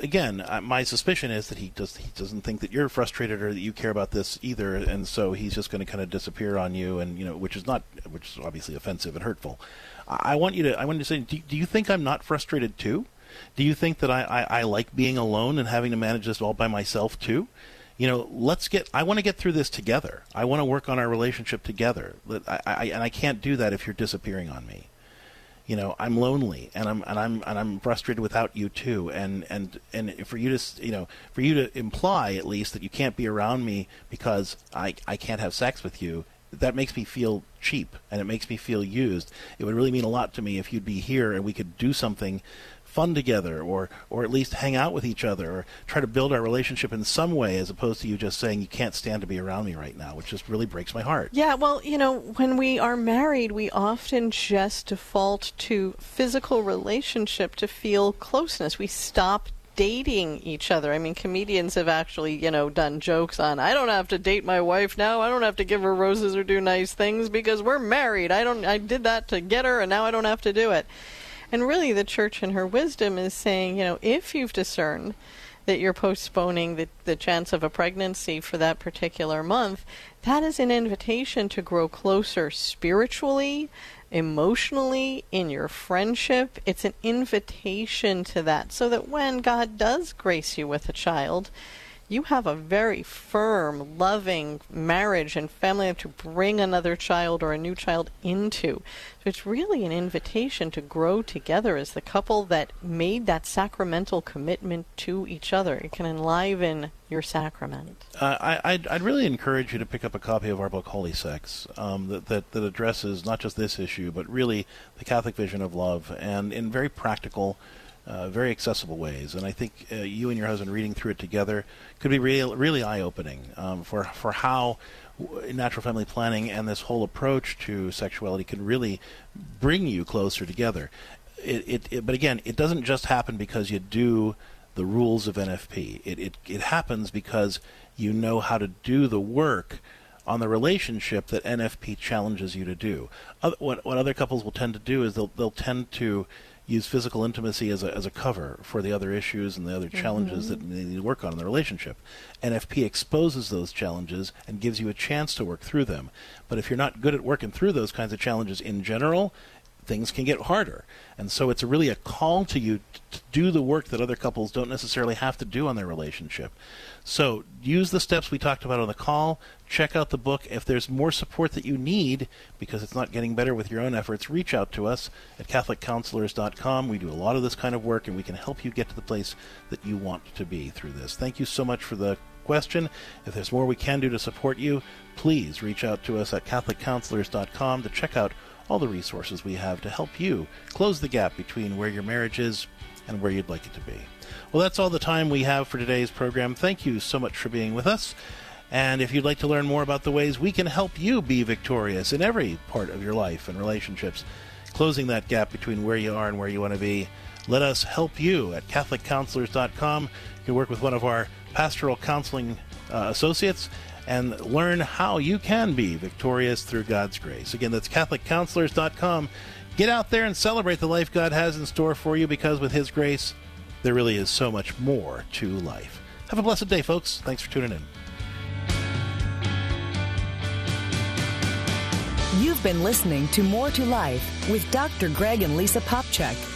again my suspicion is that he does he doesn't think that you're frustrated or that you care about this either and so he's just going to kind of disappear on you and you know which is not which is obviously offensive and hurtful I want you to. I want you to say, do, do you think I'm not frustrated too? Do you think that I, I, I like being alone and having to manage this all by myself too? You know, let's get. I want to get through this together. I want to work on our relationship together. I, I, and I can't do that if you're disappearing on me. You know, I'm lonely and I'm and I'm and I'm frustrated without you too. And and and for you to you know for you to imply at least that you can't be around me because I I can't have sex with you that makes me feel cheap and it makes me feel used. It would really mean a lot to me if you'd be here and we could do something fun together or or at least hang out with each other or try to build our relationship in some way as opposed to you just saying you can't stand to be around me right now which just really breaks my heart yeah well you know when we are married we often just default to physical relationship to feel closeness we stop dating each other. I mean, comedians have actually, you know, done jokes on, I don't have to date my wife now. I don't have to give her roses or do nice things because we're married. I don't I did that to get her and now I don't have to do it. And really the church in her wisdom is saying, you know, if you've discerned that you're postponing the, the chance of a pregnancy for that particular month, that is an invitation to grow closer spiritually, emotionally, in your friendship. It's an invitation to that so that when God does grace you with a child, you have a very firm, loving marriage and family to bring another child or a new child into. So it's really an invitation to grow together as the couple that made that sacramental commitment to each other. It can enliven your sacrament. Uh, I, I'd, I'd, really encourage you to pick up a copy of our book, Holy Sex, um, that, that, that addresses not just this issue, but really the Catholic vision of love, and in very practical uh, very accessible ways. And I think uh, you and your husband reading through it together could be real, really eye opening um, for, for how natural family planning and this whole approach to sexuality can really bring you closer together. It, it, it, but again, it doesn't just happen because you do the rules of NFP. It, it, it happens because you know how to do the work on the relationship that NFP challenges you to do. What, what other couples will tend to do is they'll, they'll tend to use physical intimacy as a, as a cover for the other issues and the other challenges mm-hmm. that they need to work on in the relationship. NFP exposes those challenges and gives you a chance to work through them. But if you're not good at working through those kinds of challenges in general, things can get harder. And so it's really a call to you to do the work that other couples don't necessarily have to do on their relationship. So use the steps we talked about on the call. Check out the book. If there's more support that you need because it's not getting better with your own efforts, reach out to us at CatholicCounselors.com. We do a lot of this kind of work and we can help you get to the place that you want to be through this. Thank you so much for the question. If there's more we can do to support you, please reach out to us at CatholicCounselors.com to check out all the resources we have to help you close the gap between where your marriage is and where you'd like it to be. Well, that's all the time we have for today's program. Thank you so much for being with us. And if you'd like to learn more about the ways we can help you be victorious in every part of your life and relationships, closing that gap between where you are and where you want to be, let us help you at CatholicCounselors.com. You can work with one of our pastoral counseling uh, associates and learn how you can be victorious through God's grace. Again, that's CatholicCounselors.com. Get out there and celebrate the life God has in store for you because with His grace, there really is so much more to life. Have a blessed day, folks. Thanks for tuning in. You've been listening to More to Life with Dr. Greg and Lisa Popcak.